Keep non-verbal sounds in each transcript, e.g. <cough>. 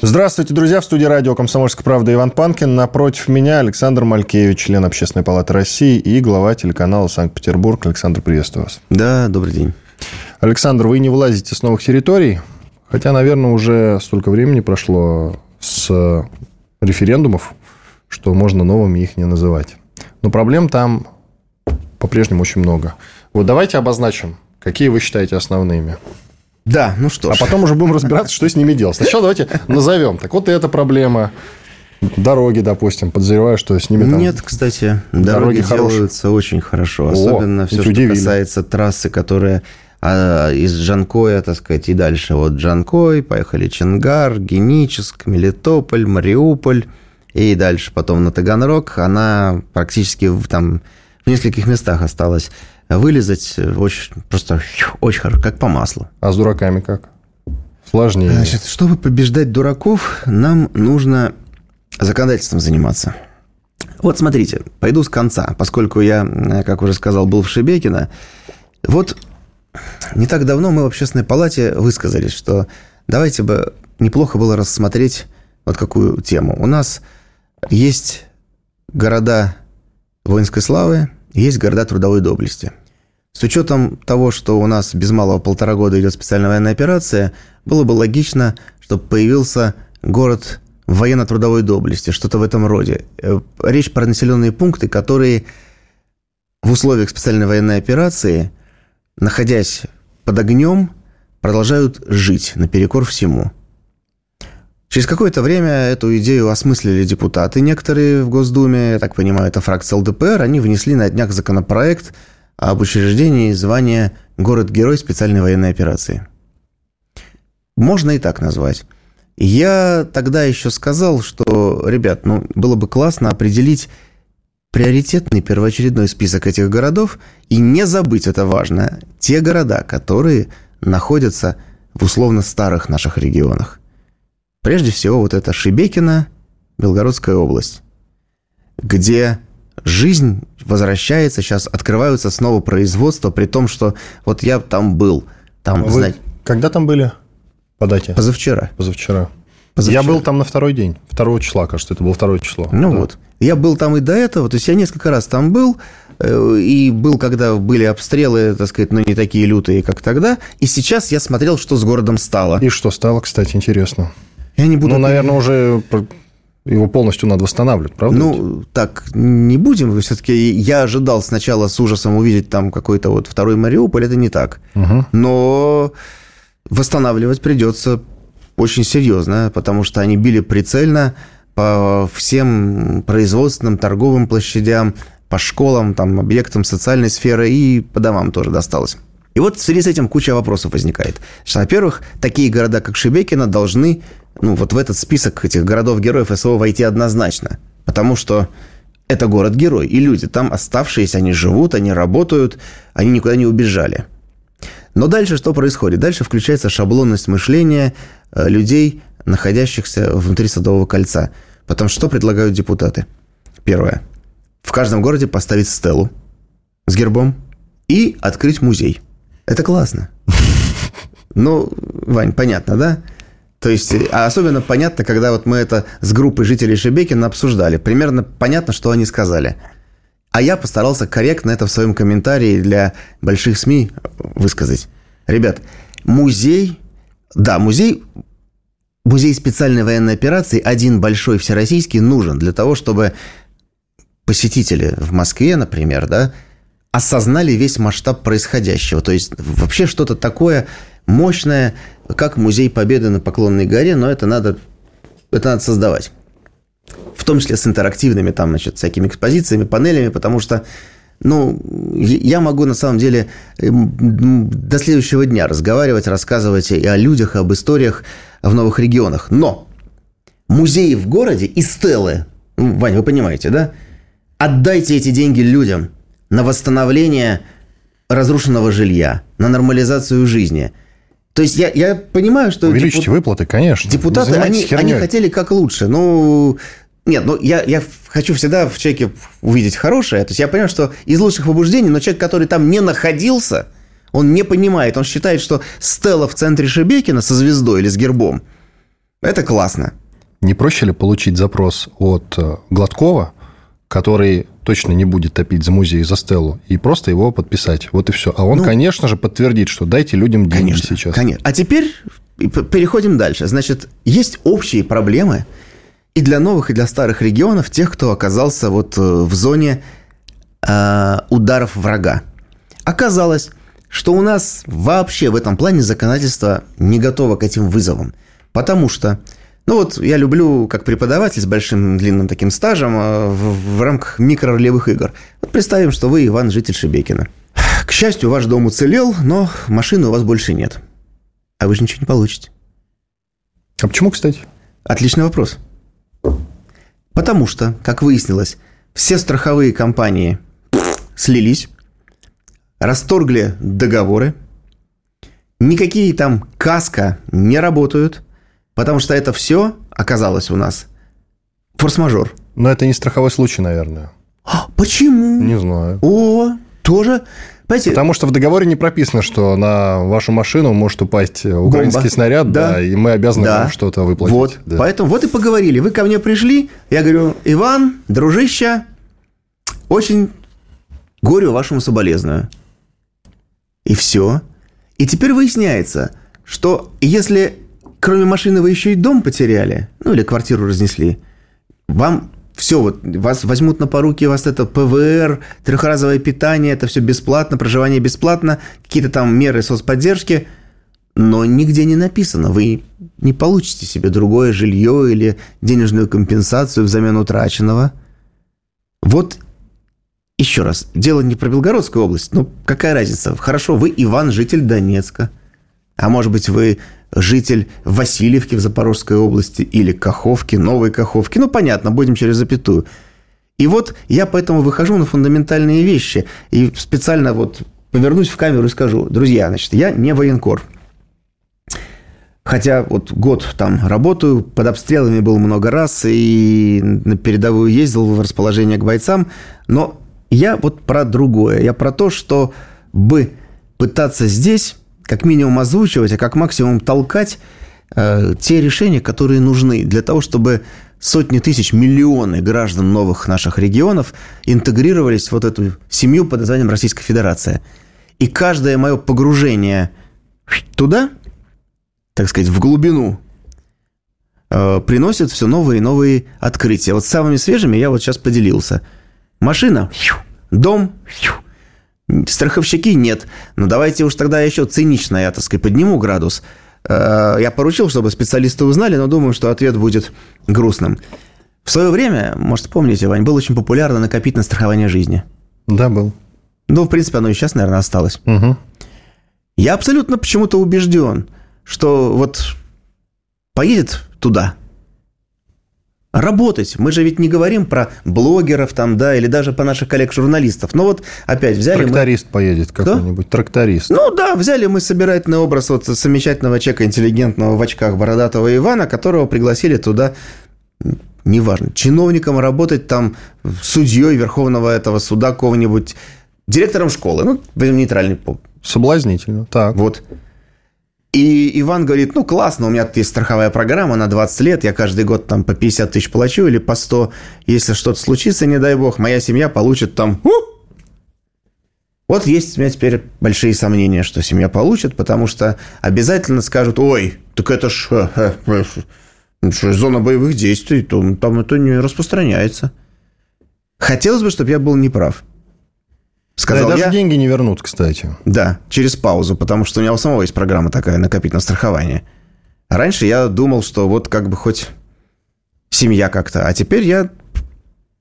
Здравствуйте, друзья. В студии радио «Комсомольская правда» Иван Панкин. Напротив меня Александр Малькевич, член Общественной палаты России и глава телеканала «Санкт-Петербург». Александр, приветствую вас. Да, добрый день. Александр, вы не влазите с новых территорий, хотя, наверное, уже столько времени прошло с референдумов, что можно новыми их не называть. Но проблем там по-прежнему очень много. Вот давайте обозначим, какие вы считаете основными. Да, ну что А ж. потом уже будем разбираться, что с ними делать. Сначала давайте назовем. Так вот, эта проблема. Дороги, допустим, подозреваю, что с ними там... Нет, кстати, дороги дороги, хорошие. делаются очень хорошо. О, Особенно все, ведь что удивили. касается трассы, которая а, из Джанкоя, так сказать, и дальше. Вот Джанкой, поехали Чингар, Геническ, Мелитополь, Мариуполь. И дальше потом на Таганрог. Она практически в, там, в нескольких местах осталась вылезать. Очень, просто очень хорошо, как по маслу. А с дураками как? Сложнее. Значит, чтобы побеждать дураков, нам нужно законодательством заниматься. Вот смотрите, пойду с конца, поскольку я, э, как уже сказал, был в Шебекино. Вот не так давно мы в общественной палате высказались, что давайте бы неплохо было рассмотреть вот какую тему. У нас есть города воинской славы, есть города трудовой доблести. С учетом того, что у нас без малого полтора года идет специальная военная операция, было бы логично, чтобы появился город военно-трудовой доблести, что-то в этом роде. Э, Речь про населенные пункты, которые в условиях специальной военной операции, находясь под огнем, продолжают жить наперекор всему. Через какое-то время эту идею осмыслили депутаты некоторые в Госдуме, я так понимаю, это фракция ЛДПР, они внесли на днях законопроект об учреждении звания «Город-герой специальной военной операции». Можно и так назвать. Я тогда еще сказал, что, ребят, ну, было бы классно определить приоритетный первоочередной список этих городов и не забыть, это важно, те города, которые находятся в условно старых наших регионах. Прежде всего, вот это Шебекино, Белгородская область, где жизнь возвращается, сейчас открываются снова производства, при том, что вот я там был, там, Вы знаете, когда там были? По дате? позавчера. Позавчера. Позавчера. Я был там на второй день. Второго числа, кажется, это было второе число. Ну Да. вот. Я был там и до этого, то есть я несколько раз там был, э, и был, когда были обстрелы, так сказать, ну не такие лютые, как тогда, и сейчас я смотрел, что с городом стало. И что стало, кстати, интересно. Я не буду... Ну, наверное, уже его полностью надо восстанавливать, правда? Ну, так, не будем. Все-таки я ожидал сначала с ужасом увидеть там какой-то вот второй Мариуполь, это не так. Мгм. Но восстанавливать придется очень серьезно, потому что они били прицельно по всем производственным, торговым площадям, по школам, там, объектам социальной сферы и по домам тоже досталось. И вот в связи с этим куча вопросов возникает. Что, во-первых, такие города, как Шебекино, должны ну, вот в этот список этих городов-героев СВО войти однозначно. Потому что это город-герой, и люди там оставшиеся, они живут, они работают, они никуда не убежали. Но дальше что происходит? Дальше включается шаблонность мышления э, людей, находящихся внутри Садового кольца. Потому что что предлагают депутаты? Первое. В каждом городе поставить стелу с гербом и открыть музей. Это классно. <laughs> Ну, Вань, понятно, да? То есть, э, а особенно понятно, когда вот мы это с группой жителей Шебекина обсуждали. Примерно понятно, что они сказали. А я постарался корректно это в своем комментарии для больших СМИ высказать. Ребят, музей, да, музей, музей специальной военной операции, один большой всероссийский, нужен для того, чтобы посетители в Москве, например, да, осознали весь масштаб происходящего. То есть вообще что-то такое мощное, как музей Победы на Поклонной горе, но это надо, это надо создавать. В том числе с интерактивными там, значит, всякими экспозициями, панелями, потому что ну, я могу на самом деле эм, до следующего дня разговаривать, рассказывать и о людях, и об историях в новых регионах. Но музеи в городе и стелы, ну, Вань, вы понимаете, да? Отдайте эти деньги людям на восстановление разрушенного жилья, на нормализацию жизни. То есть я, я понимаю, что... Увеличьте депут... выплаты, конечно. Депутаты, они, они хотели как лучше. Ну, нет, ну я, я хочу всегда в человеке увидеть хорошее. То есть я понимаю, что из лучших побуждений, но человек, который там не находился, он не понимает, он считает, что стела в центре Шебекина со звездой или с гербом – это классно. Не проще ли получить запрос от э, Гладкова, который точно не будет топить за музей, за стелу, и просто его подписать. Вот и все. А он, ну, конечно же, подтвердит, что дайте людям деньги конечно, сейчас. Конечно. А теперь переходим дальше. Значит, есть общие проблемы и для новых, и для старых регионов, тех, кто оказался вот э, в зоне э, ударов врага. Оказалось, что у нас вообще в этом плане законодательство не готово к этим вызовам. Потому что ну вот я люблю, как преподаватель с большим длинным таким стажем, э, в, в рамках микроролевых игр. Вот представим, что вы Иван, житель Шебекина. К счастью, ваш дом уцелел, но машины у вас больше нет. А вы же ничего не получите. А почему, кстати? Отличный вопрос. Потому что, как выяснилось, все страховые компании слились, расторгли договоры, никакие там каска не работают – Потому что это все оказалось у нас форс-мажор. Но это не страховой случай, наверное. А, почему? Не знаю. О, тоже. Понимаете, Потому что в договоре не прописано, что на вашу машину может упасть украинский Бомба. снаряд, да. да, и мы обязаны да. вам что-то выплатить. Вот, да. поэтому вот и поговорили. Вы ко мне пришли, я говорю, Иван, дружище, очень горю вашему соболезную. И все. И теперь выясняется, что если кроме машины вы еще и дом потеряли, ну или квартиру разнесли, вам все, вот вас возьмут на поруки, у вас это ПВР, трехразовое питание, это все бесплатно, проживание бесплатно, какие-то там меры соцподдержки, но нигде не написано, вы не получите себе другое жилье или денежную компенсацию взамен утраченного. Вот еще раз, дело не про Белгородскую область, но какая разница? Хорошо, вы Иван, житель Донецка, а может быть вы житель Васильевки в Запорожской области или Каховки, Новой Каховки. Ну, понятно, будем через запятую. И вот я поэтому выхожу на фундаментальные вещи и специально вот повернусь в камеру и скажу, друзья, значит, я не военкор. Хотя вот год там работаю, под обстрелами был много раз и на передовую ездил в расположение к бойцам, но я вот про другое. Я про то, что бы пытаться здесь как минимум озвучивать, а как максимум толкать э, те решения, которые нужны для того, чтобы сотни тысяч, миллионы граждан новых наших регионов интегрировались в вот эту семью под названием Российская Федерация. И каждое мое погружение туда, так сказать, в глубину, э, приносит все новые и новые открытия. Вот самыми свежими я вот сейчас поделился. Машина, дом, Страховщики нет. Но давайте уж тогда еще цинично, я, так сказать, подниму градус. Э, я поручил, чтобы специалисты узнали, но думаю, что ответ будет грустным. В свое время, может, помните, Вань, было очень популярно накопить на страхование жизни. Да, был. Ну, в принципе, оно и сейчас, наверное, осталось. Угу. Я абсолютно почему-то убежден, что вот поедет туда – работать. Мы же ведь не говорим про блогеров там, да, или даже по наших коллег-журналистов. Но вот опять взяли Тракторист мы... поедет какой-нибудь, Кто? тракторист. Ну да, взяли мы собирательный образ вот замечательного человека интеллигентного в очках бородатого Ивана, которого пригласили туда неважно, чиновником работать там, судьей Верховного этого суда какого-нибудь, директором школы, ну, нейтральный пол. Соблазнительно, так. Вот. И Иван говорит, ну, классно, у меня есть страховая программа на 20 лет, я каждый год там по 50 тысяч плачу или по 100. Если что-то случится, не дай бог, моя семья получит там... У! Вот есть у меня теперь большие сомнения, что семья получит, потому что обязательно скажут, ой, так это ж э, э, э, что, зона боевых действий, то, там это не распространяется. Хотелось бы, чтобы я был неправ. Сказал да, даже я. деньги не вернут, кстати. Да, через паузу, потому что у меня у самого есть программа такая, накопить на страхование. раньше я думал, что вот как бы хоть семья как-то, а теперь я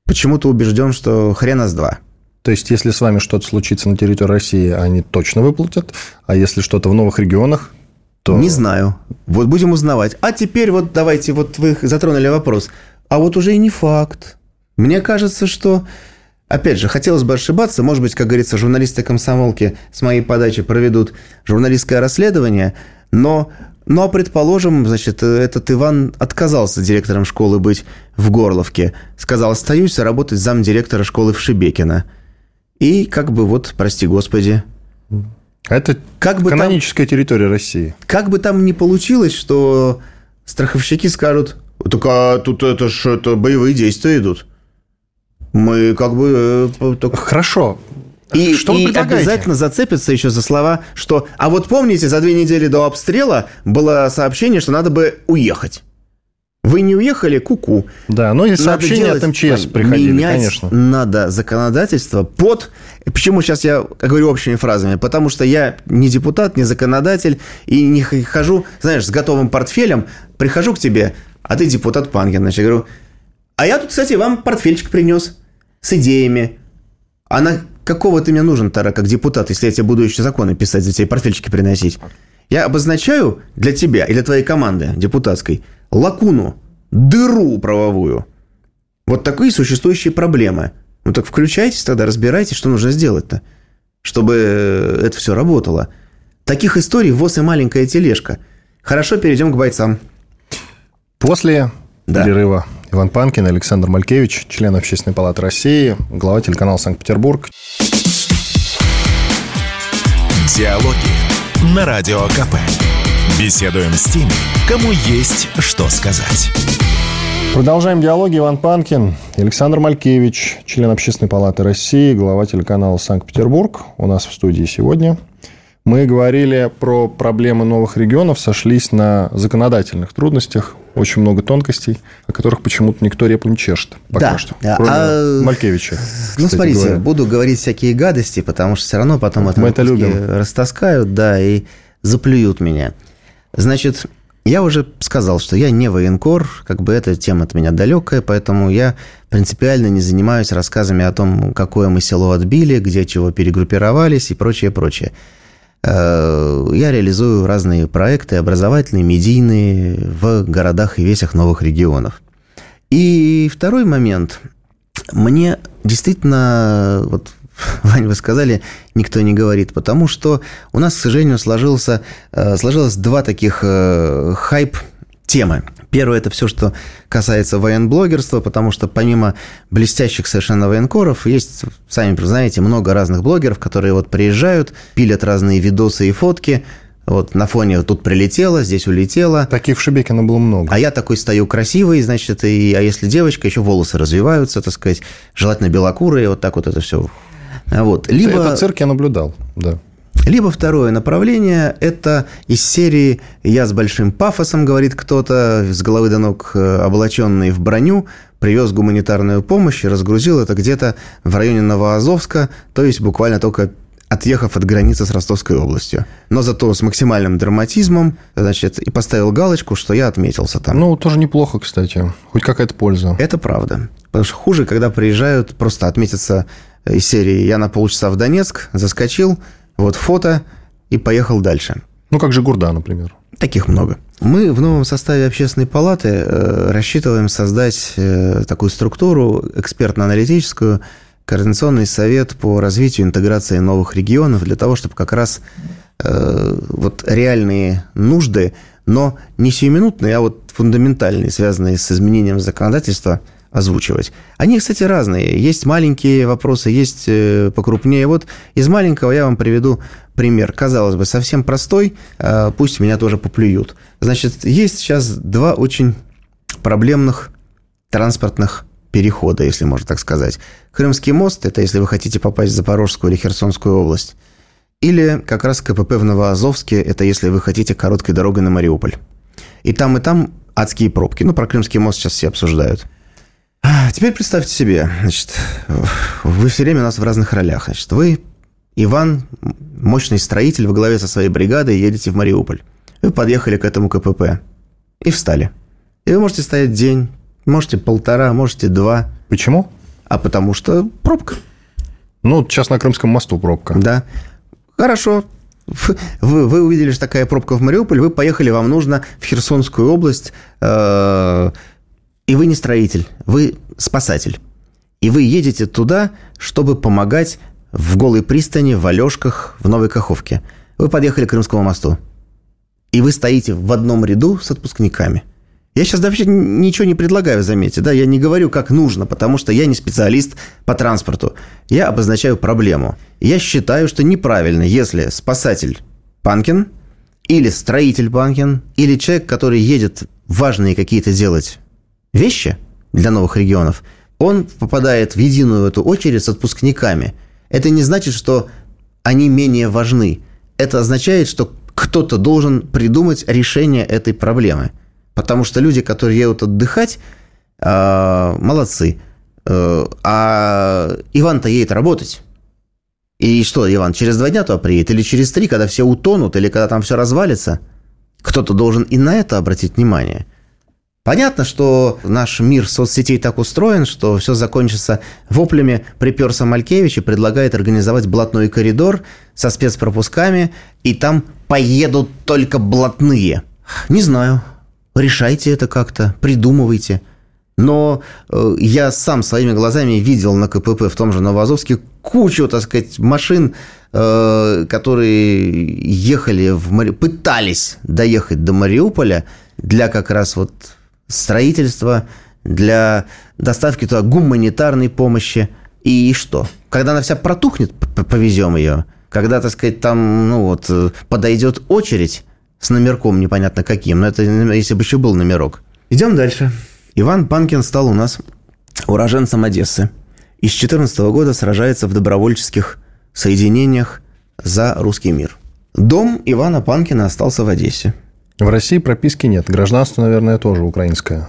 почему-то убежден, что хрена с два. То есть, если с вами что-то случится на территории России, они точно выплатят, а если что-то в новых регионах, то... Не знаю. Вот будем узнавать. А теперь вот давайте, вот вы затронули вопрос. А вот уже и не факт. Мне кажется, что... Опять же, хотелось бы ошибаться. Может быть, как говорится, журналисты комсомолки с моей подачи проведут журналистское расследование. Но, но предположим, значит, этот Иван отказался директором школы быть в Горловке. Сказал, остаюсь работать замдиректора школы в Шебекино. И как бы вот, прости господи, это как бы каноническая там, территория России. Как бы там ни получилось, что страховщики скажут, так а тут это ж это боевые действия идут. Мы как бы... Э. Хорошо. И, что и обязательно зацепятся еще за слова, что... А вот помните, за две недели до обстрела было сообщение, что надо бы уехать. Вы не уехали, куку. -ку. Да, ну и сообщения делать, от МЧС приходили, менять конечно. надо законодательство под... Почему сейчас я говорю общими фразами? Потому что я не депутат, не законодатель, и не хожу, знаешь, с готовым портфелем, прихожу к тебе, а ты депутат Панкин. Значит, я говорю, а я тут, кстати, вам портфельчик принес с идеями. А на какого ты мне нужен, Тара, как депутат, если я тебе буду еще законы писать, за тебе портфельчики приносить? Я обозначаю для тебя и для твоей команды депутатской – лакуну, дыру правовую. Вот такие существующие проблемы. Ну так включайтесь тогда, разбирайтесь, что нужно сделать-то, чтобы это все работало. Таких историй ВОЗ и маленькая тележка. Хорошо, перейдем к бойцам. После да. перерыва Иван Панкин, Александр Малькевич, член Общественной палаты России, глава телеканала Санкт-Петербург. Диалоги на Радио КП. Беседуем с теми, кому есть что сказать. Продолжаем диалоги. Иван Панкин, Александр Малькевич, член Общественной палаты России, глава телеканала Санкт-Петербург. У нас в студии сегодня. Мы говорили про проблемы новых регионов, сошлись на законодательных трудностях, очень много тонкостей, о которых почему-то никто репу не чешет пока да. что, кроме а... Малькевича. Ну, смотрите, говоря. буду говорить всякие гадости, потому что все равно потом это, это любим. растаскают, да, и заплюют меня. Значит, я уже сказал, что я не военкор, как бы эта тема от меня далекая, поэтому я принципиально не занимаюсь рассказами о том, какое мы село отбили, где чего перегруппировались и прочее, прочее. Э, я реализую разные проекты образовательные, медийные в городах и весях новых регионов. И второй момент. Мне действительно вот <laughs> Вань, вы сказали, никто не говорит, потому что у нас, к сожалению, сложился, э, сложилось два таких э, хайп темы. Первое – это все, что касается военблогерства, потому что помимо блестящих совершенно военкоров, есть, сами знаете, много разных блогеров, которые вот приезжают, пилят разные видосы и фотки, вот на фоне тут прилетело, здесь улетело. Таких в Шебекино было много. А я такой стою красивый, значит, и, а если девочка, еще волосы развиваются, так сказать, желательно белокурые, вот так вот это все вот. Либо... Это цирк я наблюдал, да. Либо второе направление – это из серии «Я с большим пафосом», говорит кто-то, с головы до ног э, облаченный в броню, привез гуманитарную помощь и разгрузил это где-то в районе Новоазовска, то есть буквально только отъехав от границы с Ростовской областью. Но зато с максимальным драматизмом, значит, и поставил галочку, что я отметился там. Ну, тоже неплохо, кстати. Хоть какая-то польза. Это правда. Потому что хуже, когда приезжают просто отметиться из серии «Я на полчаса в Донецк», заскочил, вот фото и поехал дальше. Ну, как же Гурда, например. Таких много. Мы в новом составе общественной палаты э, рассчитываем создать э, такую структуру экспертно-аналитическую, координационный совет по развитию интеграции новых регионов для того, чтобы как раз э, вот реальные нужды, но не сиюминутные, а вот фундаментальные, связанные с изменением законодательства – озвучивать. Они, кстати, разные. Есть маленькие вопросы, есть э, покрупнее. Вот из маленького я вам приведу пример. Казалось бы, совсем простой, э, пусть меня тоже поплюют. Значит, есть сейчас два очень проблемных транспортных перехода, если можно так сказать. Крымский мост – это если вы хотите попасть в Запорожскую или Херсонскую область. Или как раз КПП в Новоазовске – это если вы хотите короткой дорогой на Мариуполь. И там, и там адские пробки. Ну, про Крымский мост сейчас все обсуждают. А, теперь представьте себе, значит, вы все время у нас в разных ролях. Значит, вы, Иван, мощный строитель, во главе со своей бригадой едете в Мариуполь. Вы подъехали к этому КПП и встали. И вы можете стоять день, можете полтора, можете два. Почему? А потому что пробка. Ну, сейчас на Крымском мосту пробка. Да. Хорошо. вы, вы увидели, что такая пробка в Мариуполь, вы поехали, вам нужно в Херсонскую область, э, и вы не строитель, вы спасатель. И вы едете туда, чтобы помогать в Голой пристани, в Алешках, в Новой Каховке. Вы подъехали к Крымскому мосту. И вы стоите в одном ряду с отпускниками. Я сейчас вообще ничего не предлагаю, заметьте, да, я не говорю, как нужно, потому что я не специалист по транспорту. Я обозначаю проблему. Я считаю, что неправильно, если спасатель Панкин или строитель Панкин, или человек, который едет важные какие-то делать вещи для новых регионов, он попадает в единую эту очередь с отпускниками. Это не значит, что они менее важны. Это означает, что кто-то должен придумать решение этой проблемы. Потому что люди, которые едут отдыхать, э, молодцы. А Иван-то едет работать. И что, Иван, через два дня туда приедет? Или через три, когда все утонут? Или когда там все развалится? Кто-то должен и на это обратить внимание – Понятно, что наш мир соцсетей так устроен, что все закончится воплями приперся Малькевич и предлагает организовать блатной коридор со спецпропусками, и там поедут только блатные. Не знаю. Решайте это как-то, придумывайте. Но э, я сам своими глазами видел на КПП в том же Новоазовске кучу, так сказать, машин, э, которые ехали в Мари... пытались доехать до Мариуполя для как раз вот строительства, для доставки туда гуманитарной помощи. И что? Когда она вся протухнет, повезем ее. Когда, так сказать, там, ну вот, подойдет очередь с номерком непонятно каким, но это если бы еще был номерок. Идем дальше. Иван Панкин стал у нас уроженцем Одессы. И с 14 года сражается в добровольческих соединениях за русский мир. Дом Ивана Панкина остался в Одессе. В России прописки нет. Гражданство, наверное, тоже украинское.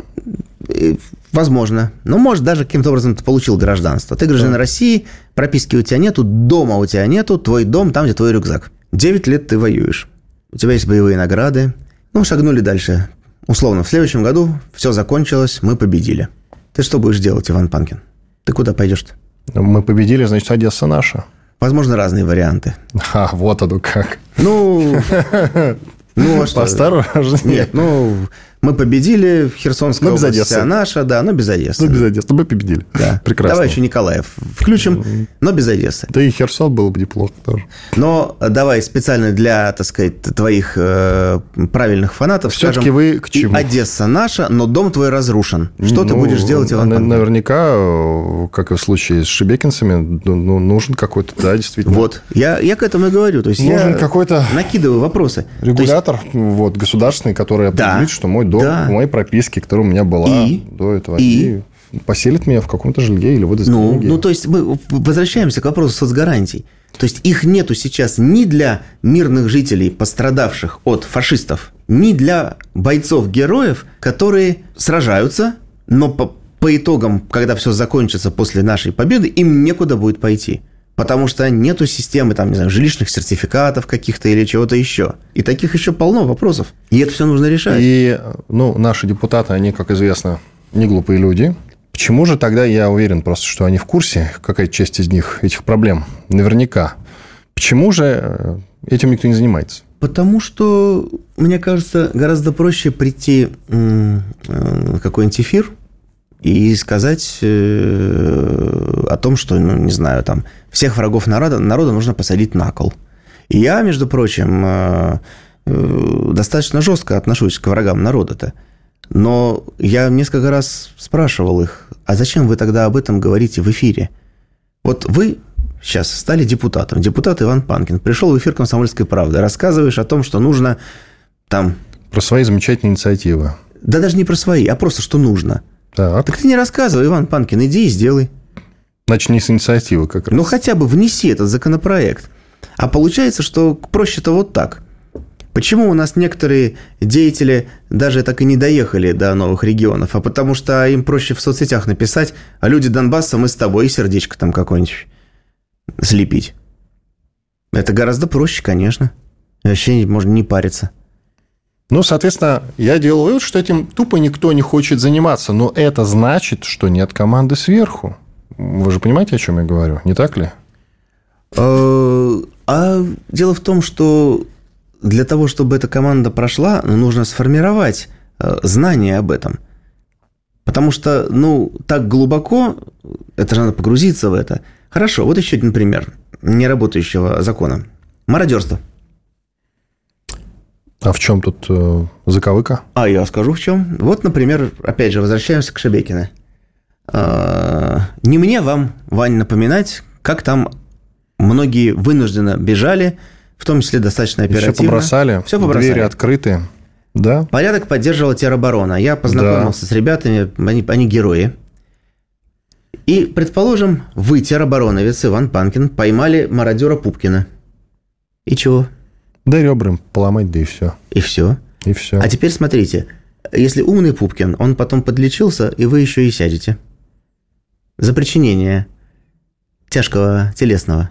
Возможно. Но, может, даже каким-то образом ты получил гражданство. Ты гражданин да. России, прописки у тебя нету, дома у тебя нету, твой дом там, где твой рюкзак. Девять лет ты воюешь. У тебя есть боевые награды. Ну, шагнули дальше. Условно, в следующем году все закончилось, мы победили. Ты что будешь делать, Иван Панкин? Ты куда пойдешь-то? Мы победили, значит, Одесса наша. Возможно, разные варианты. <laughs> А, вот оно как. Ну, <laughs> Ну, а что? Осторожнее. Нет, ну, мы победили в Херсонской но без области, а наша, да, но без Одессы. Ну, без Одессы. Мы победили. Да. <laughs> Прекрасно. Давай еще Николаев включим, но без Одессы. Да и Херсон было бы неплохо тоже. Но давай специально для, так сказать, твоих э, правильных фанатов Все-таки скажем, вы к чему? Одесса наша, но дом твой разрушен. Что ну, ты будешь делать, Иван Панкин? Наверняка, как и в случае с Шебекинцами, ну, ну, нужен какой-то, да, действительно. Вот, я, я к этому и говорю. То есть нужен какой-то... Накидываю вопросы. Регулятор, есть... вот, государственный, который определит, да, что мой дом, да. мои прописки, которая у меня была и? до этого, и? и поселит меня в каком-то жилье или выдаст ну, деньги. Ну, то есть мы возвращаемся к вопросу соцгарантий. То есть их нету сейчас ни для мирных жителей, пострадавших от фашистов, ни для бойцов-героев, которые сражаются, но по, по итогам, когда все закончится после нашей победы, им некуда будет пойти потому что нету системы, там, не знаю, жилищных сертификатов каких-то или чего-то еще. И таких еще полно вопросов. И это все нужно решать. И, ну, наши депутаты, они, как известно, не глупые люди. Почему же тогда я уверен просто, что они в курсе, какая часть из них, этих проблем? Наверняка. Почему же э, этим никто не занимается? Потому что, мне кажется, гораздо проще прийти э, в какой-нибудь эфир и сказать э, о том, что, ну, не знаю, там, всех врагов народа, народа нужно посадить на кол. И я, между прочим, э, э, достаточно жестко отношусь к врагам народа-то. Но я несколько раз спрашивал их, а зачем вы тогда об этом говорите в эфире? Вот вы сейчас стали депутатом, депутат Иван Панкин, пришел в эфир «Комсомольской правды», рассказываешь о том, что нужно там... Про свои замечательные инициативы. Да даже не про свои, а просто что нужно – так. так ты не рассказывай, Иван Панкин, иди и сделай. Начни с инициативы как раз. Ну, хотя бы внеси этот законопроект. А получается, что проще-то вот так. Почему у нас некоторые деятели даже так и не доехали до новых регионов? А потому что им проще в соцсетях написать, а люди Донбасса, мы с тобой, и сердечко там какое-нибудь слепить. Это гораздо проще, конечно. Вообще можно не париться. Ну, соответственно, я делаю вывод, что этим тупо никто не хочет заниматься. Но это значит, что нет команды сверху. Вы же понимаете, о чем я говорю, не так ли? Э, А дело в том, что для того, чтобы эта команда прошла, ну, нужно сформировать э, знание об этом. Потому что, ну, так глубоко, это же надо погрузиться в это. Хорошо, вот еще один пример неработающего закона. Мародерство. А в чем тут э, заковыка? А я скажу в чем. Вот, например, опять же, возвращаемся к Шебекина. Э, не мне вам, Вань, напоминать, как там многие вынужденно бежали, в том числе достаточно оперативно. Все побросали, Все побросали. двери открыты. Да. Порядок поддерживала тероборона. Я познакомился Да. с ребятами, они, они герои. И, предположим, вы, теробороновец Иван Панкин, поймали мародера Пупкина. И чего? Да ребрам поломать, да и все. И все. И все. А теперь смотрите, если умный Пупкин, он потом подлечился, и вы еще и сядете. За причинение тяжкого телесного.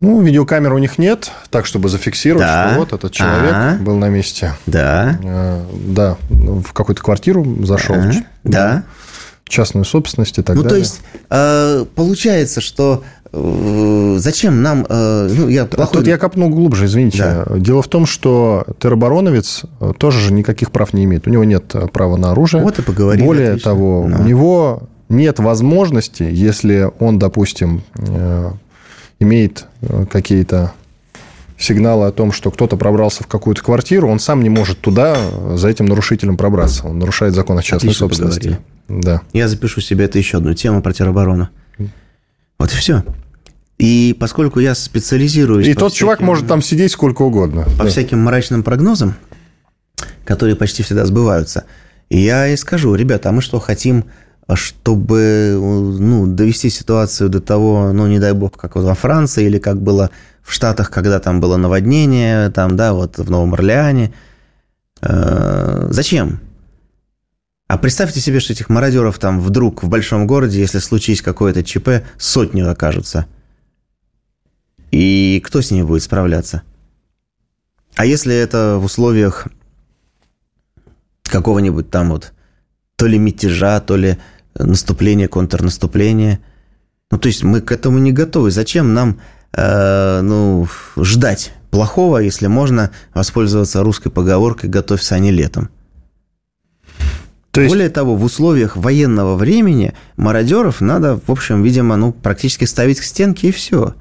Ну, видеокамер у них нет, так, чтобы зафиксировать, Да. что вот этот человек А. был на месте. Да. Э, Да, в какую-то квартиру зашел. А, Да. Частную собственность и так Ну, то далее. есть, э, получается, что зачем нам... э, ну, я плохой... Тут я копнул глубже, извините. Дело в том, что теробороновец э, тоже же никаких прав не имеет. У него нет э, права на оружие. Вот и поговорили, Более отлично. того, Ну. у него нет возможности, если он, допустим, э, имеет э, какие-то сигналы о том, что кто-то пробрался в какую-то квартиру, он сам не может туда э, за этим нарушителем пробраться. Он нарушает закон о частной Отлично собственности. Да. Я запишу себе это еще одну тему про тероборону. Вот и все. И поскольку я специализируюсь... И тот чувак всяким- может там сидеть сколько угодно. По Да. всяким мрачным прогнозам, которые почти всегда сбываются, я и скажу, ребята, а мы что, хотим, чтобы ну, довести ситуацию до того, ну, не дай бог, как вот во Франции или как было в Штатах, когда там было наводнение, там, да, вот в Новом Орлеане. Э, Зачем? А представьте себе, что этих мародеров там вдруг в большом городе, если случись какое-то ЧП, сотни окажутся. И кто с ними будет справляться? А если это в условиях какого-нибудь там вот то ли мятежа, то ли наступления, контрнаступления? Ну, то есть мы к этому не готовы. Зачем нам э, ну, ждать плохого, если можно воспользоваться русской поговоркой «готовься, а не летом»? То есть, Более того, в условиях военного времени мародеров надо, в общем, видимо, ну, практически ставить к стенке и все.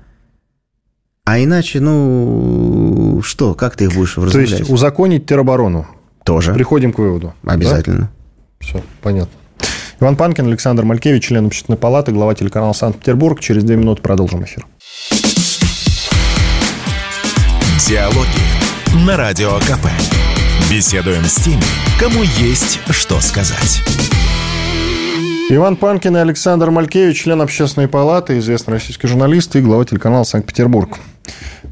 А иначе, ну, что, как ты их будешь то вразумлять? есть узаконить тероборону. Тоже. Приходим к выводу. Обязательно. Все, понятно. Иван Панкин, Александр Малькевич, член общественной палаты, глава телеканала «Санкт-Петербург». Через две минуты продолжим эфир. Диалоги на Радио КП. Беседуем с теми, кому есть что сказать. Иван Панкин и Александр Малькевич, член общественной палаты, известный российский журналист и глава телеканала «Санкт-Петербург».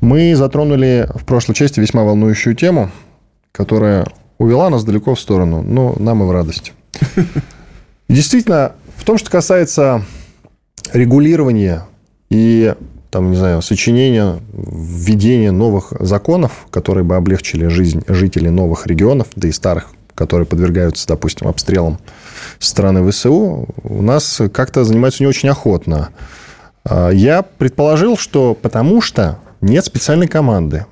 Мы затронули в прошлой части весьма волнующую тему, которая увела нас далеко в сторону, но нам и в радость. Действительно, в том, что касается регулирования и там, не знаю, сочинения, введения новых законов, которые бы облегчили жизнь жителей новых регионов, да и старых, которые подвергаются, допустим, обстрелам со стороны ВСУ, у нас как-то занимаются не очень охотно. А, Я предположил, что потому что нет специальной команды.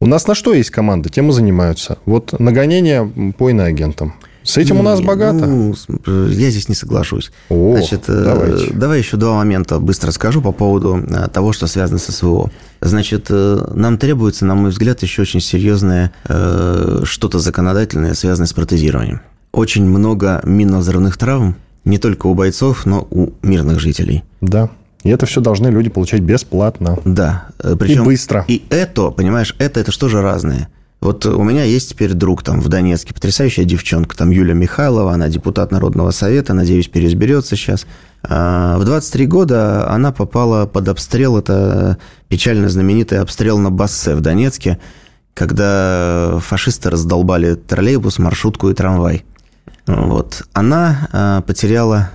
У нас на что есть команда, тем и занимаются. Вот нагонение по иноагентам. С этим у нас Не, богато. ну, я здесь не соглашусь. О, Значит, э, давайте. давай еще два момента быстро скажу по поводу э, того, что связано с СВО. Значит, э, нам требуется, на мой взгляд, еще очень серьезное что-то законодательное, связанное с протезированием. Очень много минно-взрывных травм, не только у бойцов, но у мирных жителей. Да. И это все должны люди получать бесплатно. Да, э, причем... быстро. И это, понимаешь, это, это что же разное? Вот у меня есть теперь друг там в Донецке, потрясающая девчонка, там Юля Михайлова, она депутат Народного совета, надеюсь, переизберется сейчас. А, В 23 года она попала под обстрел, это печально знаменитый обстрел на Бассе в Донецке, когда фашисты раздолбали троллейбус, маршрутку и трамвай. Вот. Она а, потеряла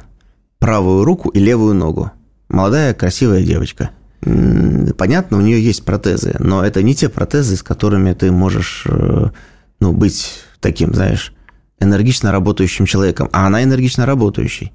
правую руку и левую ногу. Молодая, красивая девочка. Понятно, у нее есть протезы, но это не те протезы, с которыми ты можешь э, ну, быть таким, знаешь, энергично работающим человеком. А она энергично работающий.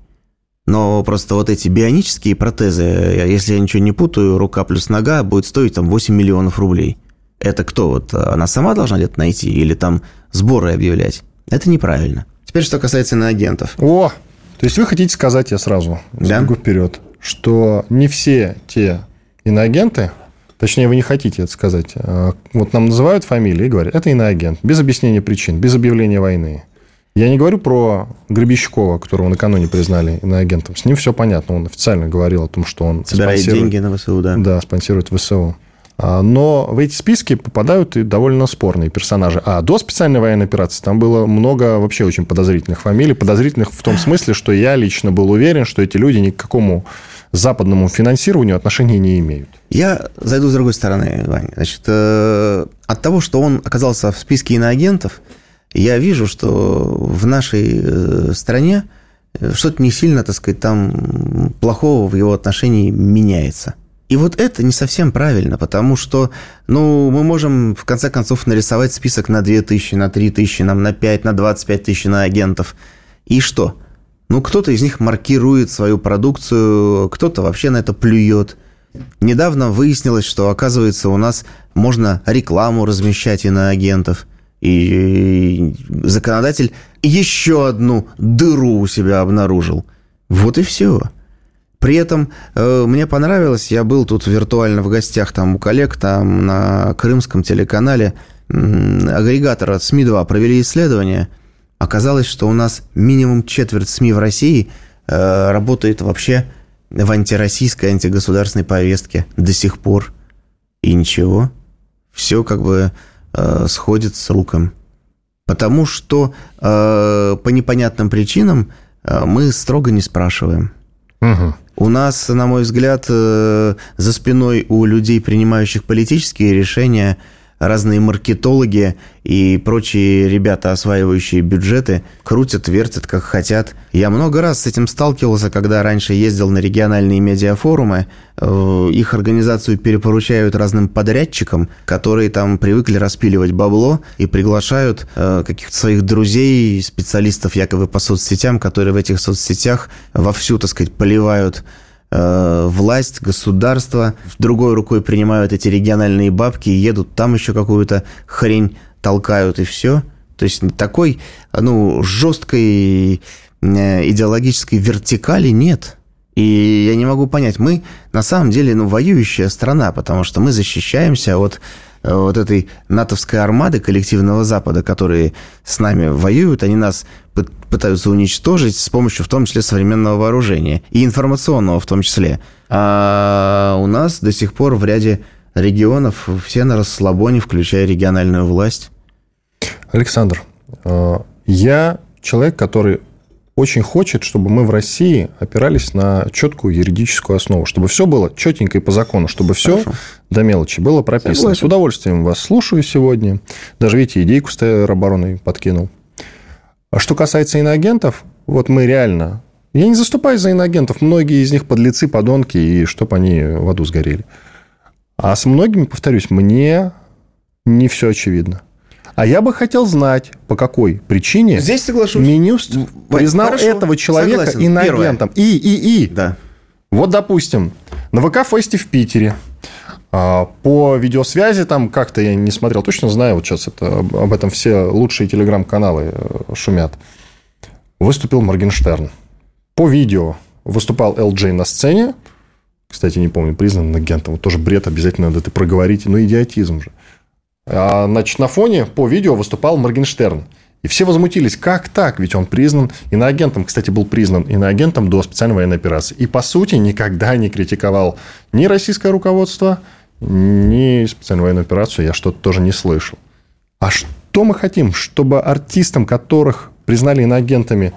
Но просто вот эти бионические протезы, если я ничего не путаю, рука плюс нога будет стоить там 8 миллионов рублей. Это кто? Вот она сама должна где-то найти или там сборы объявлять? Это неправильно. Теперь, что касается иноагентов. О, то есть вы хотите сказать, я сразу Да. вперед, что не все те иноагенты, точнее, вы не хотите это сказать, а, вот нам называют фамилии и говорят, это иноагент, без объяснения причин, без объявления войны. Я не говорю про Гребещкова, которого накануне признали иноагентом. С ним все понятно. Он официально говорил о том, что он Собирает спонсирует- деньги на ВСУ, да. Да, спонсирует ВСУ. А, Но в эти списки попадают и довольно спорные персонажи. А до специальной военной операции там было много вообще очень подозрительных фамилий. Подозрительных в том смысле, что я лично был уверен, что эти люди ни к какому западному финансированию отношения не имеют. Я зайду с другой стороны, Ваня. Значит, э, от того, что он оказался в списке иноагентов, я вижу, что в нашей э, стране э, что-то не сильно, так сказать, там плохого в его отношении меняется. И вот это не совсем правильно, потому что, ну, мы можем, в конце концов, нарисовать список на 2000, на 3000, нам на 5, на 25 тысяч на агентов. И что? Ну, кто-то из них маркирует свою продукцию, кто-то вообще на это плюет. Недавно выяснилось, что, оказывается, у нас можно рекламу размещать и на агентов. И законодатель еще одну дыру у себя обнаружил. Вот и все. При этом э, мне понравилось, я был тут виртуально в гостях там у коллег, там на крымском телеканале агрегатора СМИ-2 провели исследование. Оказалось, что у нас минимум четверть СМИ в России э, работает вообще в антироссийской, антигосударственной повестке до сих пор. И ничего. Все как бы э, сходит с руком. Потому что э, по непонятным причинам э, мы строго не спрашиваем. Мгм. У нас, на мой взгляд, э, за спиной у людей, принимающих политические решения, разные маркетологи и прочие ребята, осваивающие бюджеты, крутят, вертят, как хотят. Я много раз с этим сталкивался, когда раньше ездил на региональные медиафорумы. Э, Их организацию перепоручают разным подрядчикам, которые там привыкли распиливать бабло и приглашают э, каких-то своих друзей, специалистов якобы по соцсетям, которые в этих соцсетях вовсю, так сказать, поливают э, власть, государство, другой рукой принимают эти региональные бабки и едут там еще какую-то хрень толкают и все. То есть такой, ну, жесткой э, идеологической вертикали нет. И я не могу понять, мы на самом деле, ну, воюющая страна, потому что мы защищаемся от вот этой натовской армады коллективного Запада, которые с нами воюют, они нас пы- пытаются уничтожить с помощью в том числе современного вооружения и информационного в том числе. А у нас до сих пор в ряде регионов все на расслабоне, включая региональную власть. Александр, э, я человек, который очень хочет, чтобы мы в России опирались на четкую юридическую основу, чтобы все было четенько и по закону, чтобы все Хорошо. до мелочи было прописано. Согласен. С удовольствием вас слушаю сегодня. Даже, видите, идейку с теробороной подкинул. А что касается иноагентов, вот мы реально... Я не заступаюсь за иноагентов. Многие из них подлецы, подонки, и чтоб они в аду сгорели. А с многими, повторюсь, мне не все очевидно. А я бы хотел знать, по какой причине Здесь соглашусь. Минюст признал хорошо, этого человека согласен. иноагентом. И, и, и. Да. Вот, допустим, на ВК-фесте в Питере а, по видеосвязи там как-то я не смотрел, точно знаю, вот сейчас это, об об этом все лучшие телеграм-каналы э, шумят. Выступил Моргенштерн. По видео выступал LJ на сцене. Кстати, не помню, признан агентом. Вот тоже бред, обязательно надо это проговорить. Ну, идиотизм же. А, значит, на фоне по видео выступал Моргенштерн. И все возмутились, как так? Ведь он признан иноагентом. Кстати, был признан иноагентом до специальной военной операции. И, по сути, никогда не критиковал ни российское руководство, ни специальную военную операцию. Я что-то тоже не слышал. А что мы хотим? Чтобы артистам, которых признали иноагентами,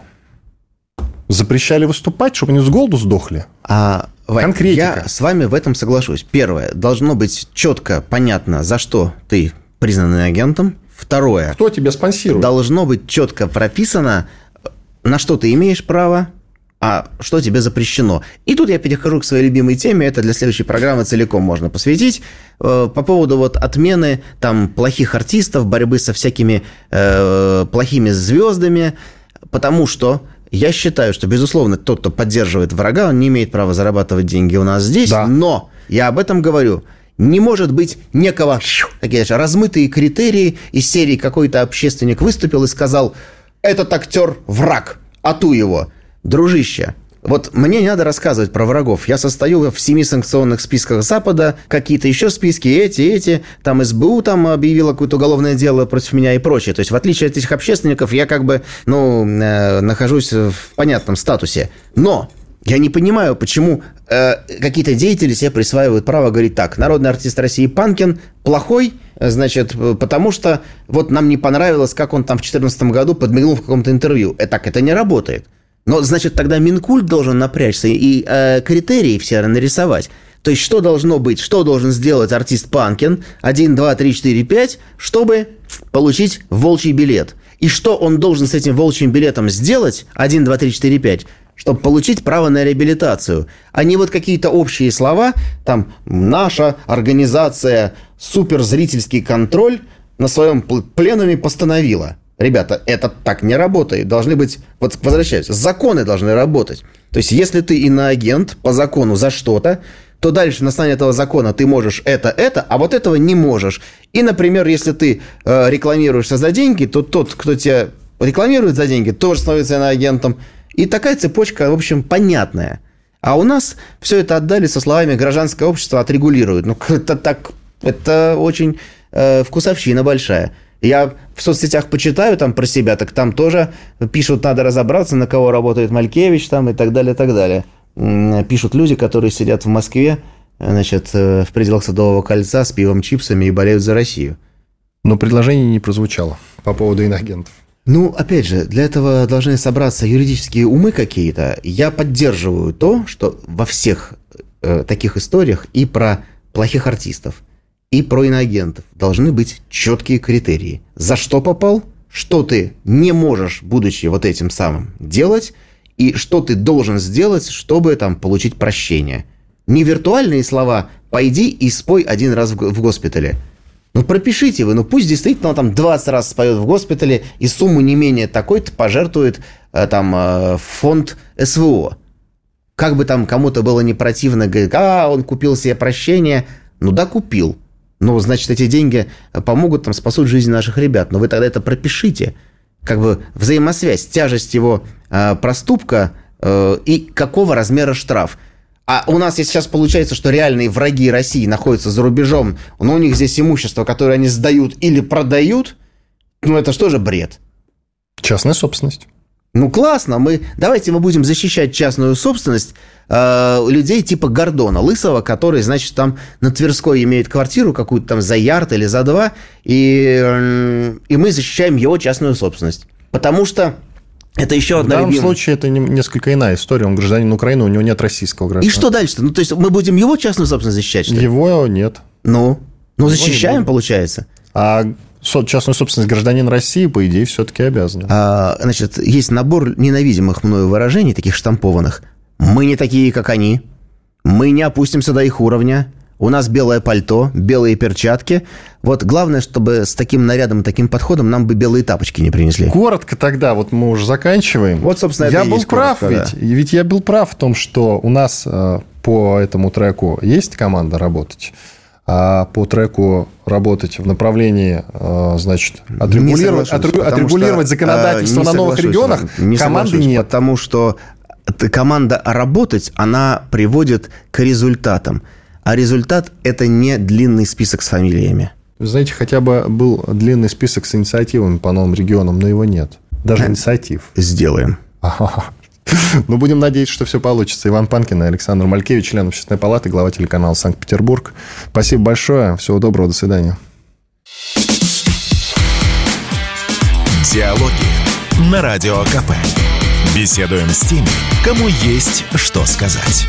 запрещали выступать, чтобы они с голоду сдохли? А, Вань, Конкретика. я с вами в этом соглашусь. Первое, должно быть четко понятно, за что ты признан агентом. Второе, Кто тебя спонсирует? должно быть четко прописано, на что ты имеешь право, а что тебе запрещено. И тут я перехожу к своей любимой теме, это для следующей программы целиком можно посвятить, э, по поводу вот отмены там плохих артистов, борьбы со всякими э, плохими звездами, потому что я считаю, что, безусловно, тот, кто поддерживает врага, он не имеет права зарабатывать деньги у нас здесь. Да. Но я об этом говорю. Не может быть некого, такие же размытые критерии из серии какой-то общественник выступил и сказал, этот актер враг, а ту его. Дружище, вот мне не надо рассказывать про врагов. Я состою в семи санкционных списках Запада, какие-то еще списки, эти, эти. Там СБУ там объявила какое-то уголовное дело против меня и прочее. То есть, в отличие от этих общественников, я как бы, ну, э, нахожусь в понятном статусе. Но я не понимаю, почему э, какие-то деятели себе присваивают право говорить так. Народный артист России Панкин плохой, значит, потому что вот нам не понравилось, как он там в 2014 году подмигнул в каком-то интервью. Э, так это не работает. Но, значит, тогда Минкульт должен напрячься и э, критерии все нарисовать. То есть, что должно быть, что должен сделать артист Панкин 1, 2, 3, 4, 5, чтобы получить волчий билет. И что он должен с этим волчьим билетом сделать 1, 2, 3, 4, 5, чтобы получить право на реабилитацию. А не вот какие-то общие слова, там, наша организация суперзрительский контроль на своем пленуме постановила – Ребята, это так не работает. Должны быть, вот возвращаюсь, законы должны работать. То есть, если ты иноагент по закону за что-то, то дальше на основании этого закона ты можешь это, это, а вот этого не можешь. И, например, если ты э, рекламируешься за деньги, то тот, кто тебя рекламирует за деньги, тоже становится иноагентом. И такая цепочка, в общем, понятная. А у нас все это отдали со словами «гражданское общество отрегулирует». Ну, <laughs> это так, это очень э, вкусовщина большая. Я в соцсетях почитаю там про себя, так там тоже пишут, надо разобраться, на кого работает Малькевич там и так далее, и так далее. Пишут люди, которые сидят в Москве, значит, э, в пределах Садового кольца с пивом, чипсами и болеют за Россию. Но предложение не прозвучало по поводу инагентов. Ну, опять же, для этого должны собраться юридические умы какие-то. Я поддерживаю то, что во всех э, таких историях и про плохих артистов, и про иноагентов должны быть четкие критерии. За что попал, что ты не можешь, будучи вот этим самым, делать, и что ты должен сделать, чтобы там получить прощение. Не виртуальные слова «пойди и спой один раз в госпитале». Ну, пропишите вы, ну пусть действительно там 20 раз споет в госпитале и сумму не менее такой-то пожертвует э, там э, фонд СВО. Как бы там кому-то было не противно, говорит, а, он купил себе прощение. Ну да, купил. Ну, значит, эти деньги помогут там спасут жизнь наших ребят. Но вы тогда это пропишите. Как бы взаимосвязь, тяжесть его э, проступка э, и какого размера штраф. А у нас сейчас получается, что реальные враги России находятся за рубежом, но у них здесь имущество, которое они сдают или продают, ну это что же бред? Частная собственность. Ну классно, мы давайте мы будем защищать частную собственность э, людей типа Гордона Лысого, который, значит, там на Тверской имеет квартиру какую-то там за ярд или за два, и, э, и мы защищаем его частную собственность. Потому что это еще одна В данном любимая... случае это несколько иная история. Он гражданин Украины, у него нет российского гражданства. И что дальше-то? Ну, то есть мы будем его частную собственность защищать, что ли? Его нет. Ну? Ну, защищаем, получается. А частную собственность гражданин России, по идее, все-таки обязан. А, значит, есть набор ненавидимых мною выражений, таких штампованных. Мы не такие, как они. Мы не опустимся до их уровня. У нас белое пальто, белые перчатки. Вот главное, чтобы с таким нарядом и таким подходом нам бы белые тапочки не принесли. Коротко тогда, вот мы уже заканчиваем. Вот, собственно, это Я был прав коротко, ведь. Да. Ведь я был прав в том, что у нас э, по этому треку есть команда работать а по треку работать в направлении, а, значит, отрегулировать, отрегулировать что, законодательство на новых регионах, не команды нет. Потому что команда работать, она приводит к результатам. А результат – это не длинный список с фамилиями. Вы знаете, хотя бы был длинный список с инициативами по новым регионам, но его нет. Даже э, инициатив. Сделаем. Ага. Ну, будем надеяться, что все получится. Иван Панкин Александр Малькевич, член Общественной палаты, глава телеканала Санкт-Петербург. Спасибо большое. Всего доброго. До свидания. Диалоги на Радио КП. Беседуем с теми, кому есть что сказать.